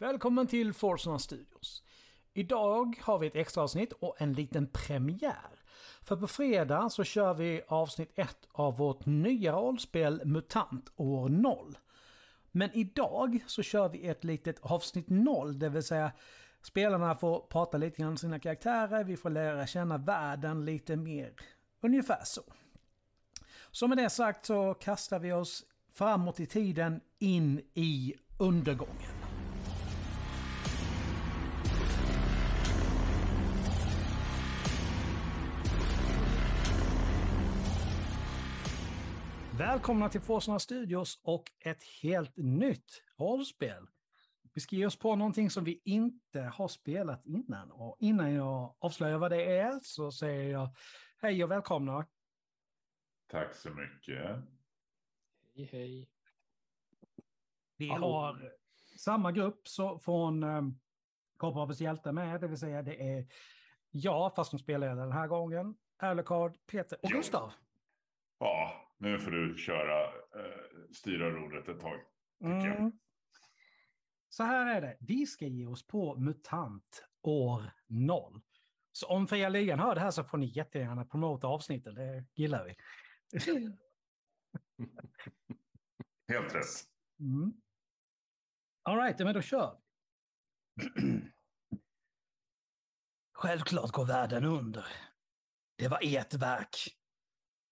Välkommen till Forsona Studios. Idag har vi ett extra avsnitt och en liten premiär. För på fredag så kör vi avsnitt 1 av vårt nya rollspel MUTANT år 0. Men idag så kör vi ett litet avsnitt 0, det vill säga spelarna får prata lite grann om sina karaktärer, vi får lära känna världen lite mer. Ungefär så. Så med det sagt så kastar vi oss framåt i tiden in i undergången. Välkomna till Forsarna Studios och ett helt nytt rollspel. Vi ska ge oss på någonting som vi inte har spelat innan. Och innan jag avslöjar vad det är så säger jag hej och välkomna. Tack så mycket. Hej, hej. Vi Hallå. har samma grupp så från um, Korphavets hjälte med, det vill säga det är jag, fast som spelare den här gången, Erlekard, Peter och Ja. Gustav. Ja, nu får du köra, eh, styra rodret ett tag. Mm. Så här är det, vi ska ge oss på MUTANT år 0. Så om fria ligan hör det här så får ni jättegärna promota avsnittet, det gillar vi. Helt rätt. Mm. All right, men då kör vi. Självklart går världen under. Det var ert verk.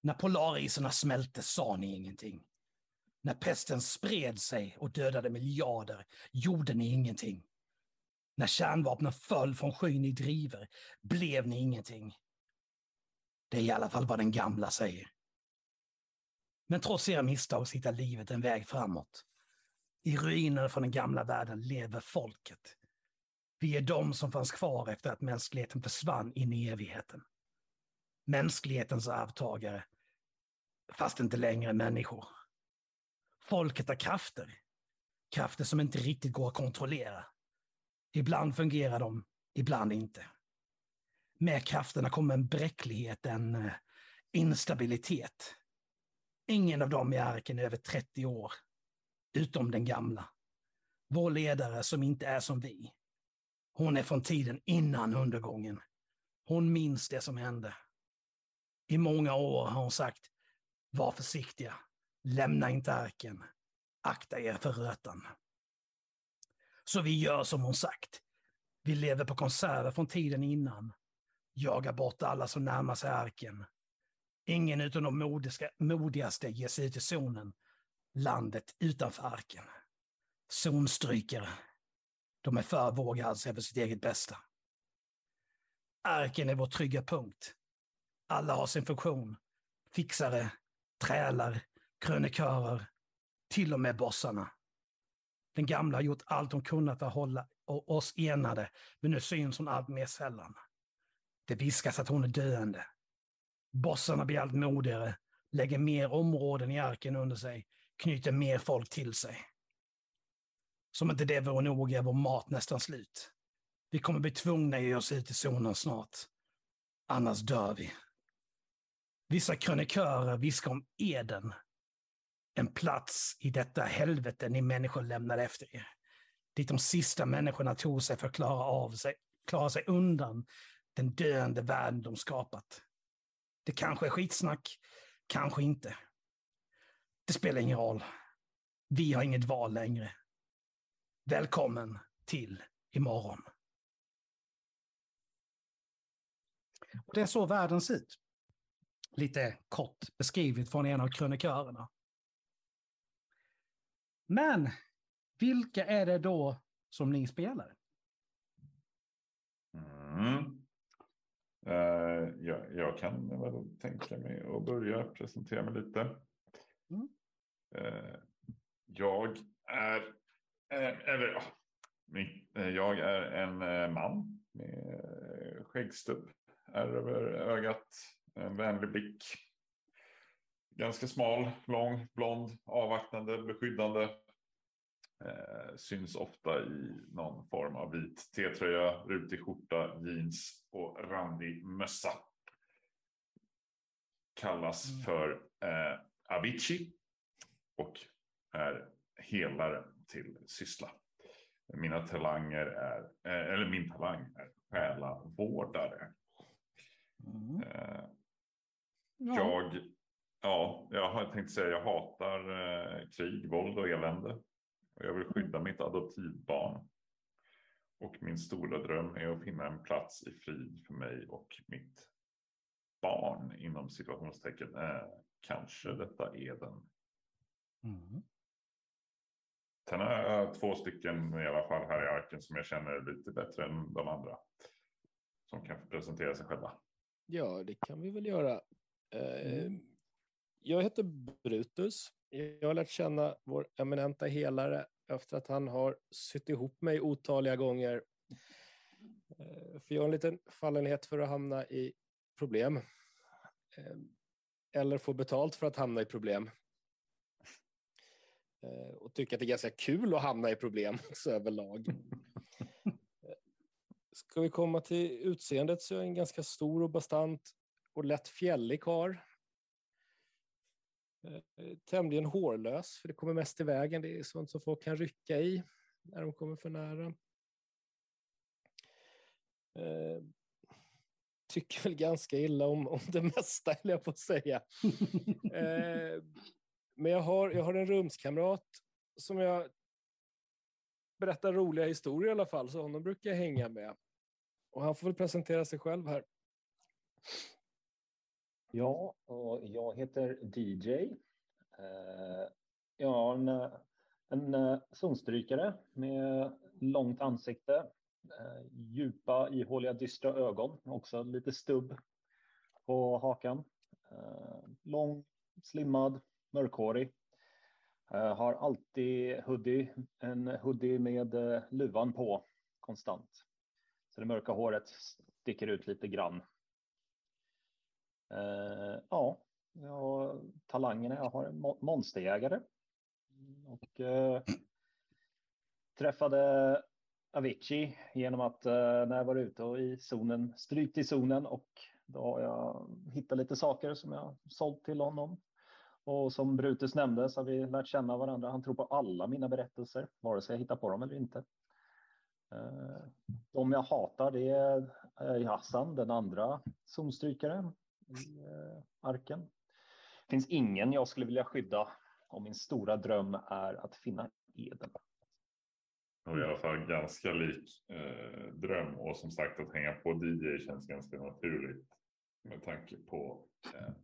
När polarisarna smälte sa ni ingenting. När pesten spred sig och dödade miljarder gjorde ni ingenting. När kärnvapnen föll från skyn i driver blev ni ingenting. Det är i alla fall vad den gamla säger. Men trots era misstag hittar livet en väg framåt. I ruiner från den gamla världen lever folket. Vi är de som fanns kvar efter att mänskligheten försvann in i evigheten. Mänsklighetens arvtagare, fast inte längre människor. Folket har krafter. Krafter som inte riktigt går att kontrollera. Ibland fungerar de, ibland inte. Med krafterna kommer en bräcklighet, en eh, instabilitet. Ingen av dem i arken är över 30 år, utom den gamla. Vår ledare som inte är som vi. Hon är från tiden innan undergången. Hon minns det som hände. I många år har hon sagt, var försiktiga, lämna inte arken, akta er för rötan. Så vi gör som hon sagt. Vi lever på konserver från tiden innan, jagar bort alla som närmar sig arken. Ingen utom de modiska, modigaste ger sig ut i zonen, landet utanför arken. Zonstrykare. De är för våghalsiga alltså för sitt eget bästa. Arken är vår trygga punkt. Alla har sin funktion. Fixare, trälar, krönikörer, till och med bossarna. Den gamla har gjort allt hon kunnat för att hålla oss enade, men nu syns hon allt mer sällan. Det viskas att hon är döende. Bossarna blir allt modigare, lägger mer områden i arken under sig, knyter mer folk till sig. Som inte det vore nog är vår mat nästan slut. Vi kommer bli tvungna att ge oss ut i zonen snart. Annars dör vi. Vissa krönikörer viskar om Eden. En plats i detta helvete ni människor lämnade efter er. Dit de sista människorna tog sig för att klara, av sig, klara sig undan den döende världen de skapat. Det kanske är skitsnack, kanske inte. Det spelar ingen roll. Vi har inget val längre. Välkommen till imorgon. Och det är så världen ser ut. Lite kort beskrivet från en av krönikörerna. Men vilka är det då som ni spelar? Mm. Eh, jag, jag kan väl tänka mig att börja presentera mig lite. Mm. Eh, jag är, eh, eller ja, min- jag är en man med skäggstubb, är över ögat, en vänlig blick. Ganska smal, lång, blond, avvaktande, beskyddande. Eh, syns ofta i någon form av vit T-tröja, rutig skjorta, jeans och randig mössa. Kallas Mm. för eh, Avicii och är helare till syssla. Mina talanger är, eh, eller min talang är själavårdare. Mm. Eh, Ja. Jag, ja, jag har tänkt säga jag hatar eh, krig, våld och elände. Och jag vill skydda mitt adoptivbarn. Och min stora dröm är att finna en plats i frid för mig och mitt barn inom situationstecken. Eh, kanske detta Eden. Mm. Sen har jag två stycken i alla fall här i arken som jag känner lite bättre än de andra. Som kan presentera sig själva. Ja, det kan vi väl göra. Eh, Mm. Jag heter Brutus. Jag har lärt känna vår eminenta helare efter att han har sytt ihop mig otaliga gånger. Eh, För jag har en liten fallenhet för att hamna i problem. Eh, Eller få betalt för att hamna i problem. Och tycker att det är ganska kul att hamna i problem överlag. Ska vi komma till utseendet så är jag en ganska stor och bastant och lätt fjällig karl. Eh, tämligen hårlös, för det kommer mest i vägen. Det är sånt som folk kan rycka i när de kommer för nära. Eh, Tycker väl ganska illa om, om det mesta, höll jag på att säga. Eh, Men jag har, jag har en rumskamrat som jag berättar roliga historier i alla fall, så honom brukar jag hänga med. Och han får väl presentera sig själv här. Ja, och jag heter DJ. Eh, jag har en, en eh, zonstrykare med långt ansikte, eh, djupa, ihåliga, dystra ögon, också lite stubb på hakan. Lång, slimmad, mörkhårig. Har alltid hoodie, en hoodie med luvan på konstant. Så det mörka håret sticker ut lite grann. Eh, ja, jag talangerna. Jag har en monsterjägare. Och eh, träffade Avicii genom att eh, när jag var ute och i zonen, strykt i zonen och då har jag hittat lite saker som jag sålt till honom. Och som Brutus nämnde så har vi lärt känna varandra. Han tror på alla mina berättelser, vare sig jag hittar på dem eller inte. Eh, de jag hatar det är eh, Hassan, den andra zonstrykaren i arken. Det finns ingen jag skulle vilja skydda och min stora dröm är att finna Eden. Och i alla fall ganska lik eh, dröm. Och som sagt att hänga på DJ känns ganska naturligt. Med tanke på eh,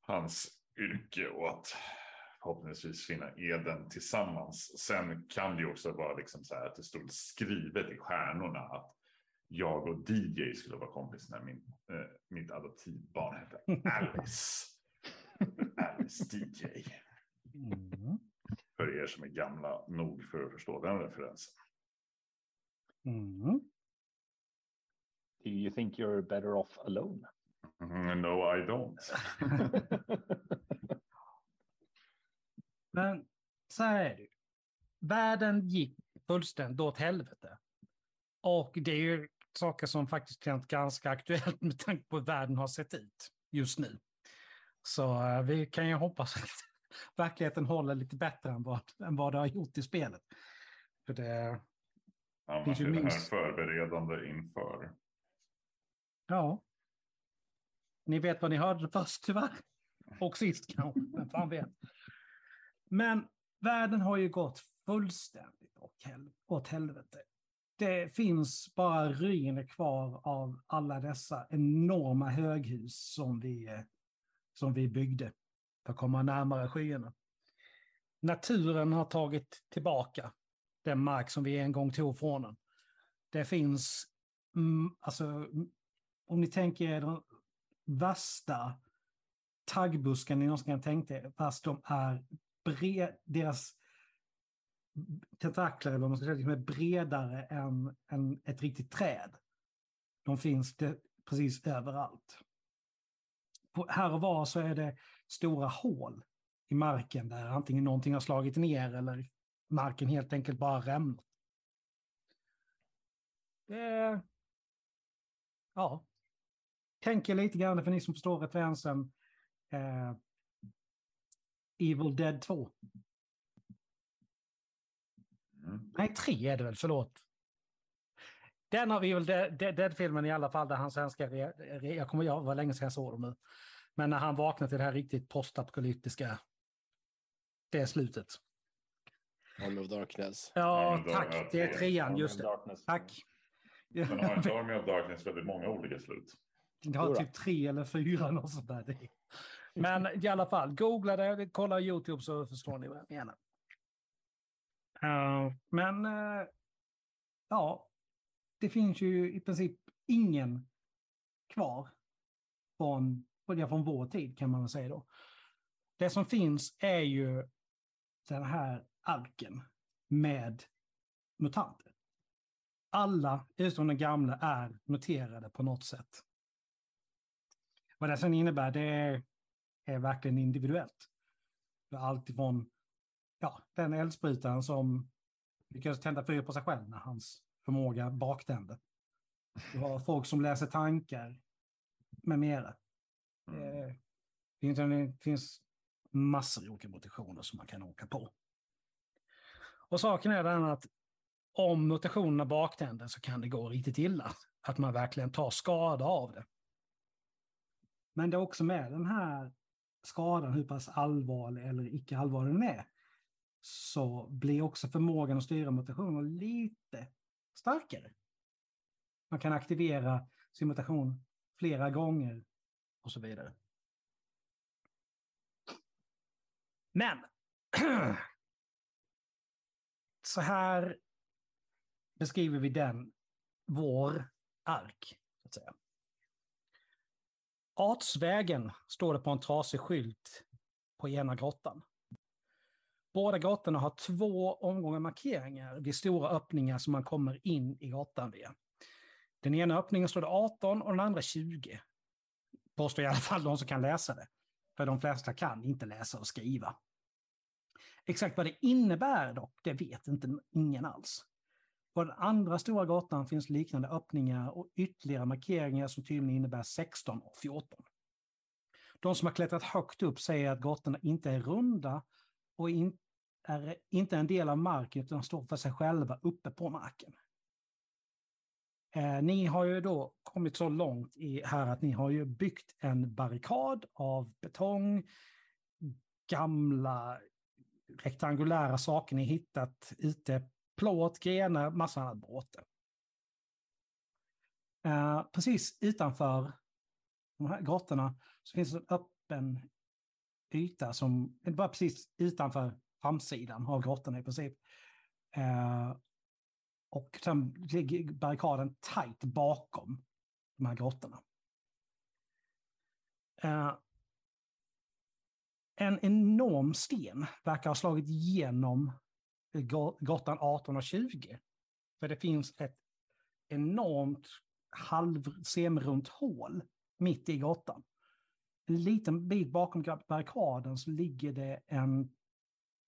hans yrke och att förhoppningsvis finna Eden tillsammans. Sen kan det ju också vara liksom så här att det stod skrivet i stjärnorna att jag och DJ skulle vara kompis när min, eh, mitt adoptivbarn hette Alice. Alice DJ. Mm. För er som är gamla nog för att förstå den referensen. Mm. Do you think you're better off alone? Mm, no, I don't. Men så här är det ju. Världen gick fullständigt åt helvete. Och det är ju saker som faktiskt känns ganska aktuellt med tanke på hur världen har sett ut just nu. Så eh, vi kan ju hoppas att verkligheten håller lite bättre än vad, än vad det har gjort i spelet. För det, Annars Finns ju är det här minst- förberedande inför. ja. Ni vet vad ni hörde först tyvärr. Och sist kanske, fan vet. Men världen har ju gått fullständigt åt hel- åt helvete. Det finns bara ruiner kvar av alla dessa enorma höghus som vi, eh, som vi byggde för att komma närmare skyarna. Naturen har tagit tillbaka den mark som vi en gång tog från den. Det finns, mm, alltså, mm, om ni tänker er den värsta taggbusken ni någonsin kan tänka er, fast de är bred, deras tentakler eller vad man ska säga, som är bredare än, än ett riktigt träd. De finns det precis överallt. På, här och var så är det stora hål i marken där antingen någonting har slagit ner eller marken helt enkelt bara rämnat. Det... Ja. tänker lite grann för ni som förstår referensen eh, Evil Dead 2. Mm. Nej, tre är det väl, förlåt. Den har vi väl, Dead-filmen i alla fall, där han svenska, jag kommer ihåg, var länge sedan jag såg dem nu. Men när han vaknar till det här riktigt postapokalyptiska, det är slutet. Army of Darkness. Ja, tack, det är trean, just det. Darkness. Tack. Men har inte Army of Darkness väldigt många olika slut? Det har typ tre eller fyra, något sånt där. Men i alla fall, googla det, kolla YouTube så förstår ni vad jag menar. Eh, men eh, ja, det finns ju i princip ingen kvar från, från vår tid kan man väl säga då. Det som finns är ju den här arken med mutanter. Alla utom den gamla är noterade på något sätt. Vad det sen innebär, det är, är verkligen individuellt. Alltifrån ja, den eldsprutaren som lyckades tända fyr på sig själv när hans förmåga baktände. Du har folk som läser tankar med mera. Mm. Eh, Det finns, det finns massor av olika mutationer som man kan åka på. Och saken är den att om mutationerna baktänder så kan det gå riktigt illa. Att man verkligen tar skada av det. Men det är också med den här skadan, hur pass allvarlig eller icke allvarlig den är, så blir också förmågan att styra mutationer lite starkare. Man kan aktivera sin mutation flera gånger och så vidare. Men så här beskriver vi den, vår ark. Så att säga. Artsvägen står det på en trasig skylt på ena grottan. Båda gatorna har två omgångar markeringar vid stora öppningar som man kommer in i gatan via. Den ena öppningen står det 18 och den andra 20. Påstår i alla fall de som kan läsa det. För de flesta kan inte läsa och skriva. Exakt vad det innebär dock, det vet inte ingen alls. På den andra stora gatan finns liknande öppningar och ytterligare markeringar som tydligen innebär 16 och 14. De som har klättrat högt upp säger att gatorna inte är runda och in, är inte en del av marken utan står för sig själva uppe på marken. Eh, ni har ju då kommit så långt i här att ni har ju byggt en barrikad av betong, gamla rektangulära saker ni hittat ute, plåt, grenar, massa annat bråte. Eh, precis utanför de här grottorna så finns det en öppen yta som, bara precis utanför framsidan av grottan i princip. Eh, och sen ligger barrikaden tajt bakom de här grottorna. Eh, en enorm sten verkar ha slagit igenom grottan 18 och 20. För det finns ett enormt halv semrunt hål mitt i grottan. En liten bit bakom barrikaden så ligger det en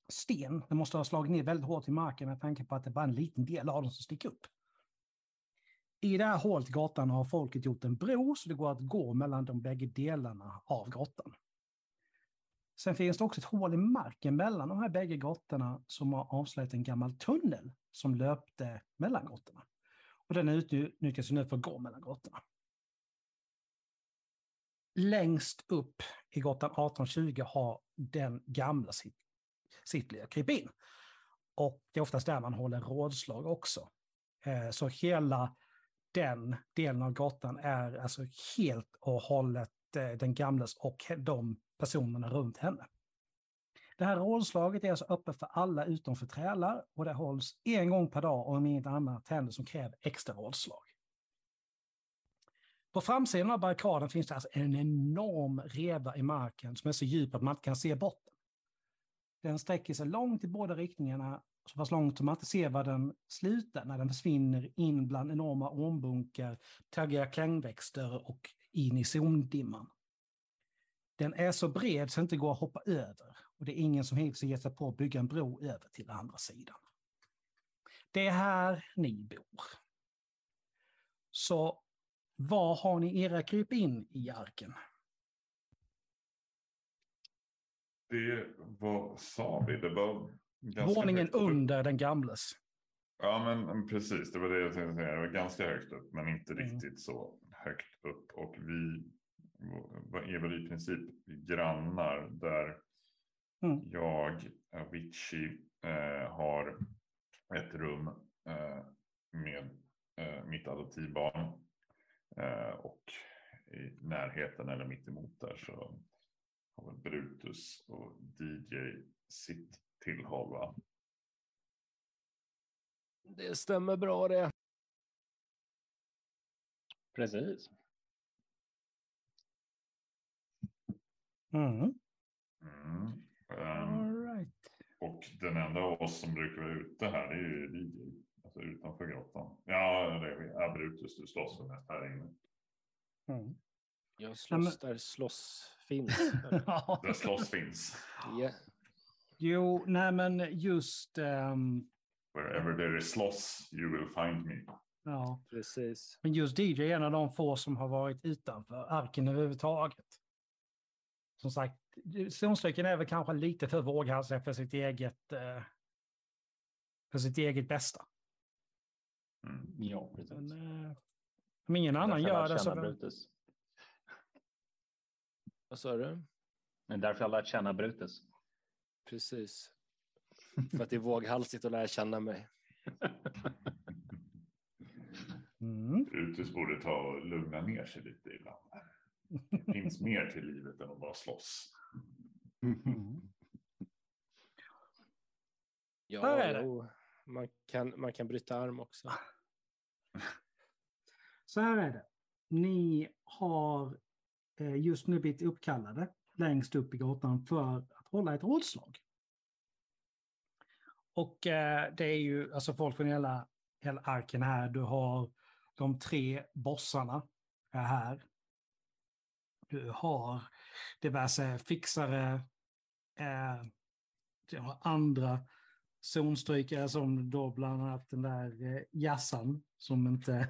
sten. Den måste ha slagit ner väldigt hårt i marken med tanke på att det bara är en liten del av den som sticker upp. I det här hålet i grottan har folket gjort en bro så det går att gå mellan de bägge delarna av grottan. Sen finns det också ett hål i marken mellan de här bägge grottorna som har avslöjat en gammal tunnel som löpte mellan grottorna. Och den utnyttjas nu för att gå mellan grottorna. Längst upp i grottan 1820 har den gamla sitt, sitt lilla krypin. Och det är oftast där man håller rådslag också. Eh, så hela den delen av grottan är alltså helt och hållet eh, den gamles och de personerna runt henne. Det här rådslaget är alltså öppet för alla utom för trälar och det hålls en gång per dag om inget annat händer som kräver extra rådslag. På framsidan av barrikaden finns det alltså en enorm reva i marken som är så djup att man inte kan se botten. Den sträcker sig långt i båda riktningarna, så pass långt som man inte ser var den slutar när den försvinner in bland enorma ormbunkar, taggiga klängväxter och in i zondimman. Den är så bred så det inte går att hoppa över och det är ingen som hittills har gett sig på att bygga en bro över till andra sidan. Det är här ni bor. Så var har ni era kryp in i arken? Det var, sa vi, det var Våningen högt under den gamles. Ja, men precis. Det var det jag tänkte säga. Det var ganska högt upp, men inte Mm. riktigt så högt upp. Och vi är väl i princip grannar där Mm. jag, Avicii, eh, har ett rum eh, med eh, mitt adoptivbarn. Eh, och i närheten eller mitt emot där så har väl Brutus och DJ sitt tillhåll. Va? Det stämmer bra det. Precis. Mm. Mm. All right. Och den enda av oss som brukar vara ute här det är ju DJ. Alltså utanför grottan. Ja, det är Brutus, du slåss väl mest här inne. Mm. Jag slåss där slåss finns. Där slåss finns. ja. Jo, nej men just... ehm, Wherever there is slåss you will find me. ja. Precis. Men just DJ är en av de få som har varit utanför arken överhuvudtaget. Som sagt, zonstycken är väl kanske lite för våghalsiga för sitt eget, eh, för sitt eget bästa. Mm. Ja, precis. Men, eh, om ingen annan gör det så... Brutus. Vad sa du? Men därför jag har lärt känna Brutus. Precis. För att det är våghalsigt att lära känna mig. Mm. Brutus borde ta och lugna ner sig lite ibland. Det finns mer till livet än att bara slåss. Mm. Ja, är det. Man kan, man kan bryta arm också. Så här är det. Ni har just nu blivit uppkallade längst upp i grottan för att hålla ett rådslag. Och eh, det är ju alltså folk från hela, hela arken här. Du har de tre bossarna är här. Du har diverse fixare. Eh, andra zonstrykare som då bland annat den där eh, Jassan som inte...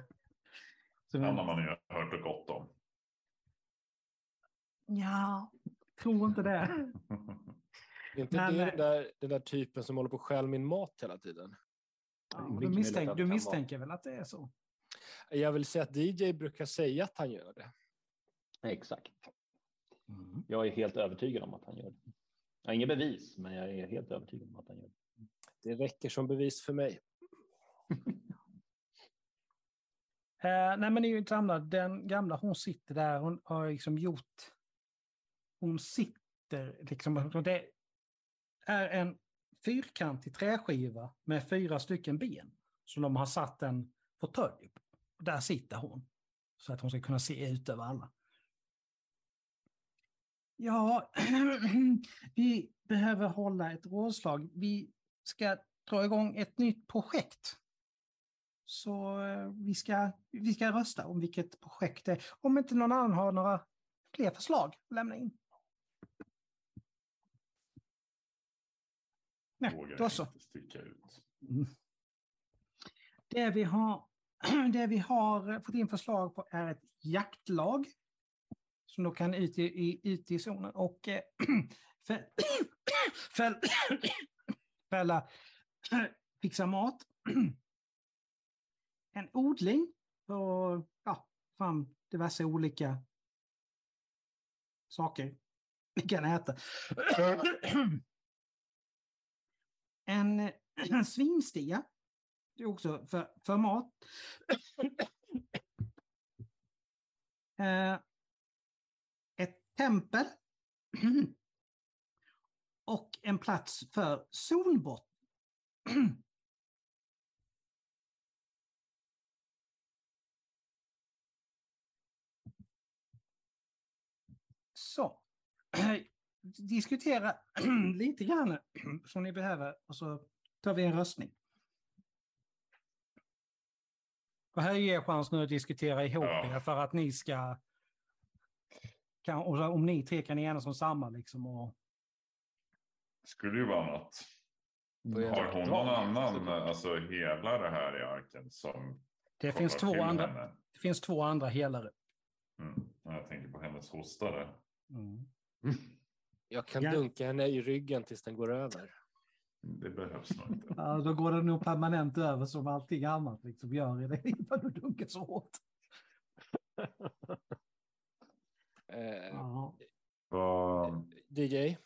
Som Han har man ju hört och gott om. Ja, tror inte det. Är inte Men, det eh, den där, den där typen som håller på att stjäl min mat hela tiden? Ja, du, misstänk, du misstänker väl att det är så? Jag vill säga att DJ brukar säga att han gör det. Exakt. Jag är helt övertygad om att han gör det. Jag har inga bevis, men jag är helt övertygad om att han gör det. Det räcker som bevis för mig. Eh, nej men det är ju inte samma. Den gamla hon sitter där, hon har liksom gjort... Hon sitter liksom... Det är en fyrkantig träskiva med fyra stycken ben. Som de har satt en fåtölj på. Där sitter hon. Så att hon ska kunna se ut över alla. Ja, vi behöver hålla ett rådslag. Vi ska dra igång ett nytt projekt. Så eh, vi ska, vi ska rösta om vilket projekt det är. Om inte någon annan har några fler förslag, lämna in. Nej, Vågar då så. inte sticka ut. Mm. Det vi, har, det vi har fått in förslag på är ett jaktlag. Som då kan ut i, i, ut i zonen och eh, fäll, fäll, fälla, fixa mat. En odling och ja, fram diverse olika saker vi kan äta. En, en svinstia. Det är också för, för mat. Eh, ett tempel. Och en plats för solbotten. Så. Diskutera lite grann som ni behöver och så tar vi en röstning. Och här ger jag chans nu att diskutera ihop Ja. er för att ni ska... Kan, om ni tre kan enas om samma liksom. Och, Skulle ju vara något. Har hon någon annan, alltså hela det här i arken som det, finns två andra, henne? det finns två andra helare. Mm. Jag tänker på hennes hostare. Mm. Jag kan Ja. dunka henne i ryggen tills den går över. det behövs nog inte. Ja, då går det nog permanent över som allting annat liksom gör i det när du dunkar så hårt. Eh, Ja. Vad- DJ, kan,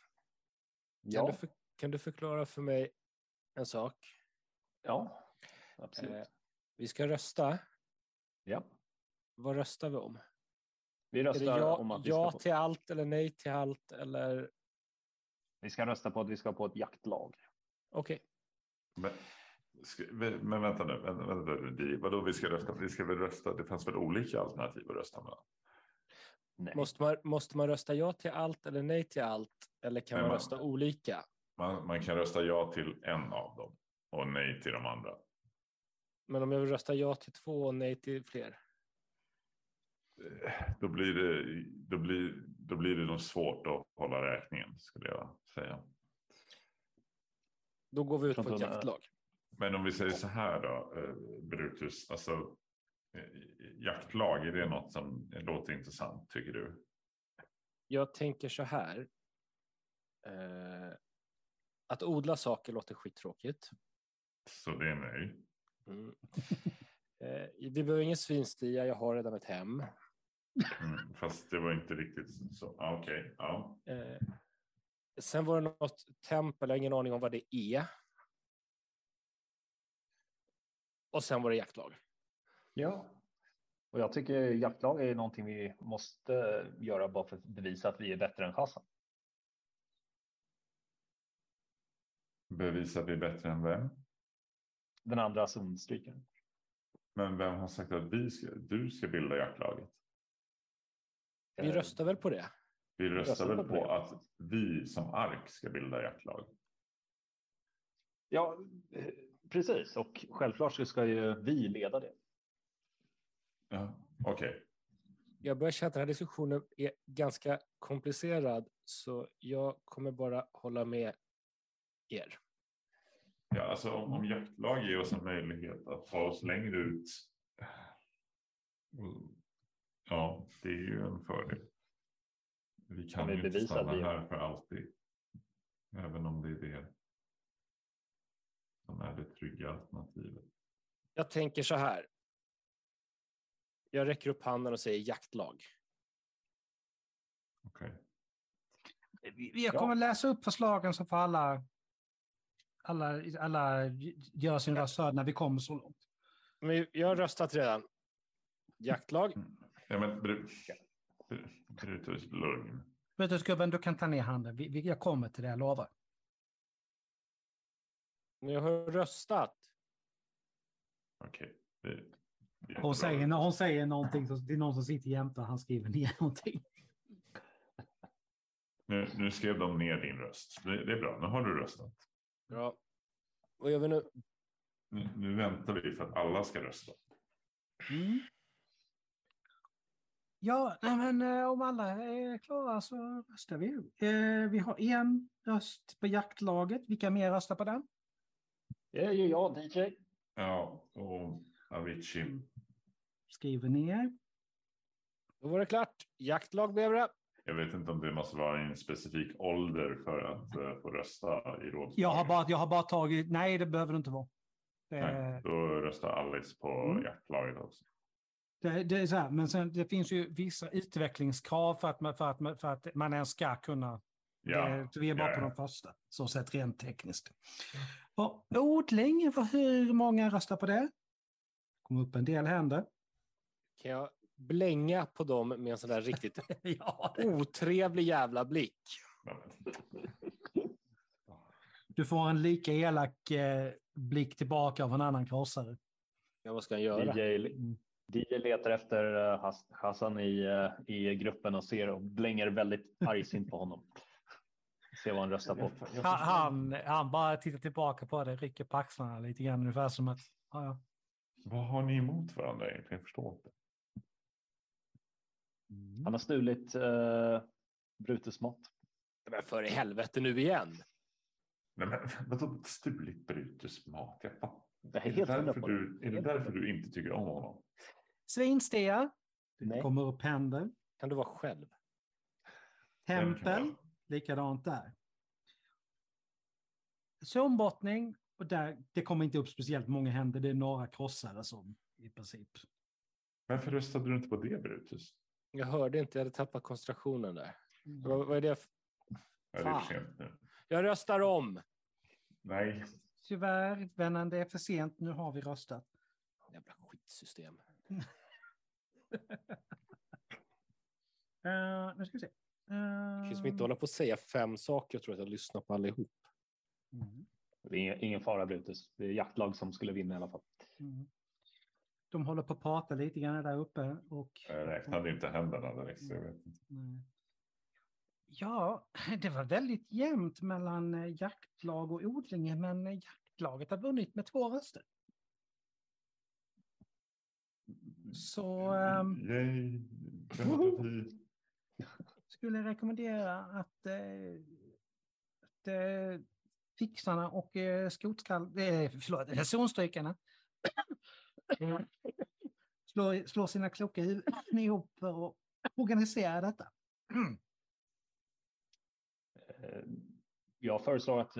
Ja, du för, kan du förklara för mig en sak? ja absolut. Eh, vi ska rösta. ja. Vad röstar vi om? Vi röstar ja, om att vi ja ska, få, till allt eller nej till allt? Eller vi ska rösta på att vi ska på ett jaktlag. okej, Men, ska, men vänta nu, vänta, vänta, nu, vadå vi ska rösta? Vi ska väl rösta, det fanns väl olika alternativ att rösta mellan? Nej. måste man, måste man rösta ja till allt eller nej till allt? Eller kan Nej, man man- rösta olika? Man, man kan rösta ja till en av dem och nej till de andra. Men om jag vill rösta ja till två och nej till fler? Då blir det, då blir, då blir det nog svårt att hålla räkningen skulle jag säga. Då går vi ut på ett jaktlag. Men om vi säger så här då, eh, Brutus, alltså eh, jaktlag, är det något som låter intressant tycker du? Jag tänker så här. Eh, att odla saker låter skittråkigt. Så det är nej. Mm. Eh, vi behöver ingen svinstia, jag har redan ett hem. Mm, fast det var inte riktigt så. Ah, Okej, ja. Eh, sen var det något tempel, jag har ingen aning om vad det är. Och sen var det jaktlag. Ja. Och jag tycker jaktlag är någonting vi måste göra bara för att bevisa att vi är bättre än Hassan. Bevisa vi är bättre än vem? Den andra zonstrykaren. Men vem har sagt att vi ska, du ska bilda jaktlaget? Vi Eh, röstar väl på det? Vi röstar röstar väl på på att vi som ark ska bilda jaktlag? Ja, eh, precis. Och självklart så ska ju vi leda det. Ja, okej. Jag börjar känna att den här diskussionen är ganska komplicerad, så jag kommer bara hålla med er. Ja, alltså om, om jaktlag ger oss en möjlighet att ta oss längre ut. Ja, det är ju en fördel. Vi kan vi ju inte stanna vi- här för alltid. Även om det är det som är det trygga alternativet. Jag tänker så här. Jag räcker upp handen och säger jaktlag. Okej. Vi- Jag kommer läsa upp förslagen så får alla, alla, alla göra sin röst hörd när vi kommer så långt. Men jag har röstat redan. Jaktlag. Ja, men Bru- Bru- Brutus, lugn. Du gubben, du kan ta ner handen. Vi, vi, jag kommer till det, jag lovar. Jag har röstat. Okej. Är Hon säger, hon säger någonting, så det är någon som sitter jämte och han skriver ner någonting. Nu, nu skrev de ner din röst. Det, det är bra, nu har du röstat. Bra. Vad gör vi nu? Nu, nu väntar vi för att alla ska rösta. Mm. Ja, nej men eh, om alla är klara så röstar vi. Eh, vi har en röst på jaktlaget. Vilka mer röstar på den? Det är ju jag, DJ. Ja, och Avicii. Skriver ner. Då var det klart. Jaktlag blev det. Jag vet inte om det måste vara en specifik ålder för att eh, få rösta i rådslaget. Jag har bara, jag har bara tagit, nej det behöver det inte vara. Det, Nej, då röstar Alice på Mm. jaktlaget också. Det, det är så här, men sen, det finns ju vissa utvecklingskrav för att man, för att, man- för att man ens ska kunna Ja, Det, vi är bara ja, på de första, så sett rent tekniskt. Och odling, för hur många röstar på det? kom upp en del händer. Kan jag blänga på dem med en sån där riktigt ja, det- otrevlig jävla blick? Du får en lika elak eh, blick tillbaka av en annan krossare. Ja, vad ska jag göra? DJ. DJ letar efter eh, Has- Hassan i, eh, i gruppen och ser och blänger väldigt argsint på honom. Se vad han röstar på. Han, han, bara tittar tillbaka på det, rycker på axlarna lite grann, ungefär som att, ja, ja. Vad har ni emot varandra egentligen? Jag förstår inte. Han har stulit uh, Brutus mat. Men för i helvete nu igen. Nej, men vadå stulit Brutus mat? Jag fattar. Det är Är det, därför du, är det Helt därför du inte tycker om honom? Svinstia, Nej. kommer upp händer. Kan du vara själv? Tempel, likadant där. zonbottning och där, det kommer inte upp speciellt många händer. Det är några krossare som i princip. Varför röstade du inte på det Brutus? Jag hörde inte, jag hade tappat koncentrationen där. Vad, vad är det? Är det för sent nu? Jag röstar om. Nej. Tyvärr, vännen, det är för sent. Nu har vi röstat. Jävla skitsystem. Uh, nu ska vi se. Jag kan Uh, liksom inte hålla på att säga fem saker. Jag tror att jag lyssnar på allihop. mm, Det är ingen, fara Brutus. Det är jaktlag som skulle vinna i alla fall. mm. De håller på att prata lite grann där uppe. Och, Jag räknade inte händerna direkt. Så jag vet inte. Nej. Ja, det var väldigt jämnt mellan eh, jaktlag och odlingen, men eh, jaktlaget har vunnit med två röster. Så ehm, Yay. Skulle rekommendera att, eh, att eh, fixarna och eh, skotskall, eh, förlåt, zonstrykarna slår, slår sina kloka huvuden ihop för att organisera detta. Jag föreslår att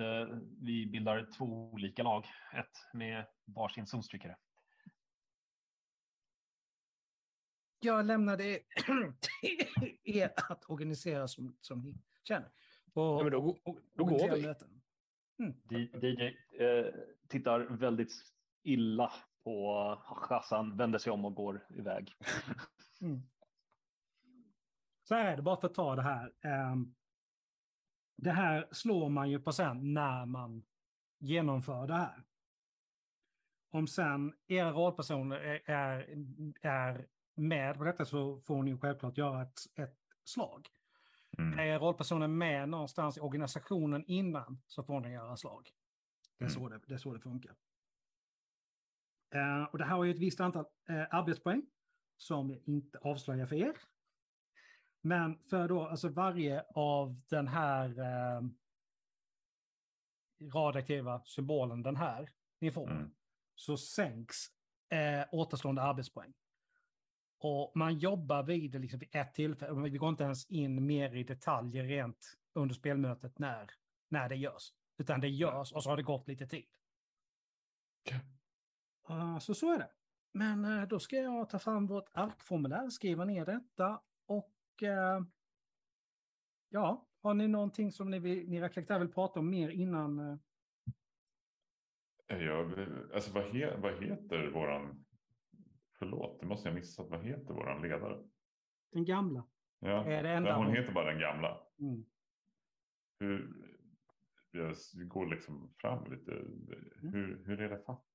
vi bildar två olika lag. Ett med varsin zonstrykare. Jag lämnar det till er att organisera som, som ni känner. Och, Ja, men då, då går vi. D- DJ eh, tittar väldigt illa på Hassan, vänder sig om och går iväg. Mm. Så här är det, bara för att ta det här. Ehm, det här slår man ju på sen när man genomför det här. Om sen era rollpersoner är, är, är med på detta så får ni ju självklart göra ett, ett slag. Mm. Är rollpersonen med någonstans i organisationen innan så får ni göra slag. Det är, så, det, det är så det funkar. Eh, och det här har ju ett visst antal eh, arbetspoäng som jag inte avslöjar för er. Men för då, alltså varje av den här eh, radioaktiva symbolen, den här, ni får, Mm. så sänks återstående arbetspoäng. Och man jobbar vid det liksom vid ett tillfälle, vi går inte ens in mer i detaljer rent under spelmötet när, när det görs. Utan det görs och så har det gått lite tid. Uh, så så är det. Men eh, då ska jag ta fram vårt arkformulär, skriva ner detta och eh, ja, har ni någonting som ni, vill, ni reflekterar vill prata om mer innan? eh, Jag, alltså vad, he, vad heter våran... Förlåt, det måste jag missat. Vad heter våran ledare? den gamla? Ja, Är det enda hon hon- heter bara den gamla. Mm. Hur, jag går liksom fram lite. Hur, hur är det fatt?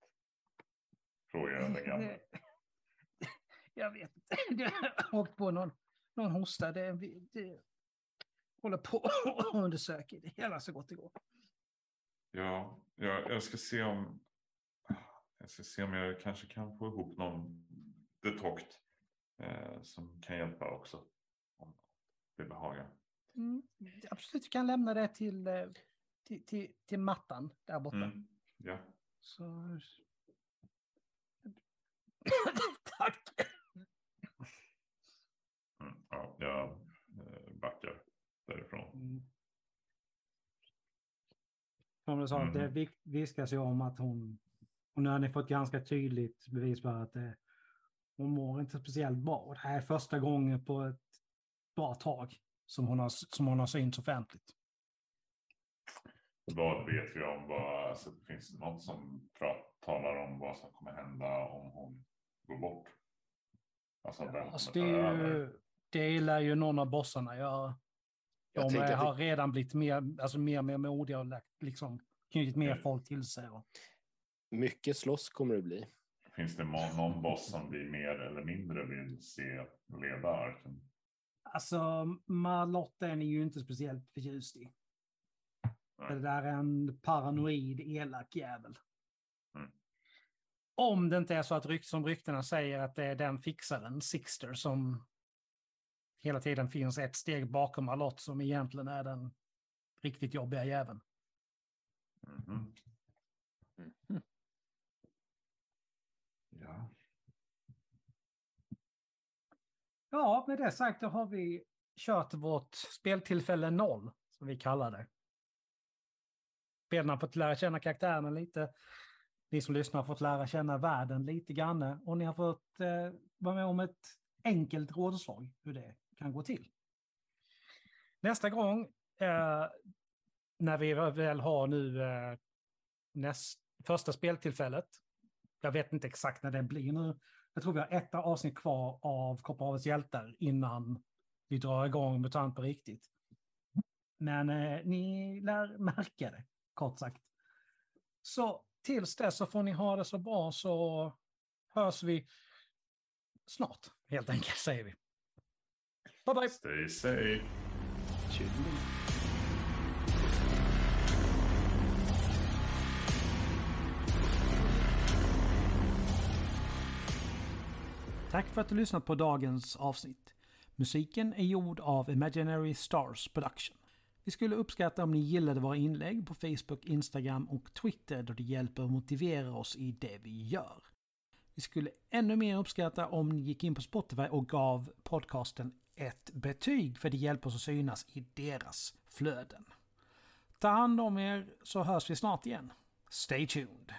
Frågar jag den gamla. Jag vet inte. Jag har åkt på någon, någon hosta. Det, det håller på och undersöker det hela så gott det går. Ja, jag, jag ska se om jag ska se om jag kanske kan få ihop någon detokt eh, som kan hjälpa också. Om det behagar. Mm. Absolut, du kan lämna det till, eh, till, till, till mattan där borta. Mm. Ja, Så... Tack. mm. ja, jag eh, backar därifrån. Mm. Som du sa, Mhm. det viskas ju om att hon... Och nu har ni fått ganska tydligt bevis på att det, hon mår inte speciellt bra. Och det här är första gången på ett bra tag som hon har, som hon har synts offentligt. Vad vet vi om vad, alltså, finns det något som talar om vad som kommer hända om hon går bort? Alltså, vem Alltså det, är ju, det lär ju någon av bossarna göra. Jag De tänker att har redan blivit mer, alltså mer, mer modiga och lagt- liksom knutit mer Mm. folk till sig. Och, Mycket slåss kommer det bli. Finns det någon boss som vi mer eller mindre vill se leda arken? alltså Marlotte är ju inte speciellt förtjust i. Nej. Det där är en paranoid, elak jävel. Mm. Om det inte är så att rykt, som ryktena säger att det är den fixaren, Sixter, som hela tiden finns ett steg bakom Marlotte som egentligen är den riktigt jobbiga jäveln. Mhm. Mhm. Ja, med det sagt då har vi kört vårt speltillfälle noll, som vi kallar det. spelarna har fått lära känna karaktärerna lite. Ni som lyssnar har fått lära känna världen lite grann. Och ni har fått eh, vara med om ett enkelt rådslag hur det kan gå till. Nästa gång, eh, när vi väl har nu eh, näst, första speltillfället, jag vet inte exakt när det blir nu, jag tror vi har ett avsnitt kvar av Kopparhavets hjältar innan vi drar igång MUTANT på riktigt. Men eh, ni lär märka det, kort sagt. Så tills dess så får ni ha det så bra så hörs vi snart, helt enkelt säger vi. Bye bye! Stay safe. Tack för att du lyssnat på dagens avsnitt. Musiken är gjord av Imaginary Stars Production. Vi skulle uppskatta om ni gillade våra inlägg på Facebook, Instagram och Twitter då det hjälper att motivera oss i det vi gör. Vi skulle ännu mer uppskatta om ni gick in på Spotify och gav podcasten ett betyg för det hjälper oss att synas i deras flöden. Ta hand om er så hörs vi snart igen. Stay tuned!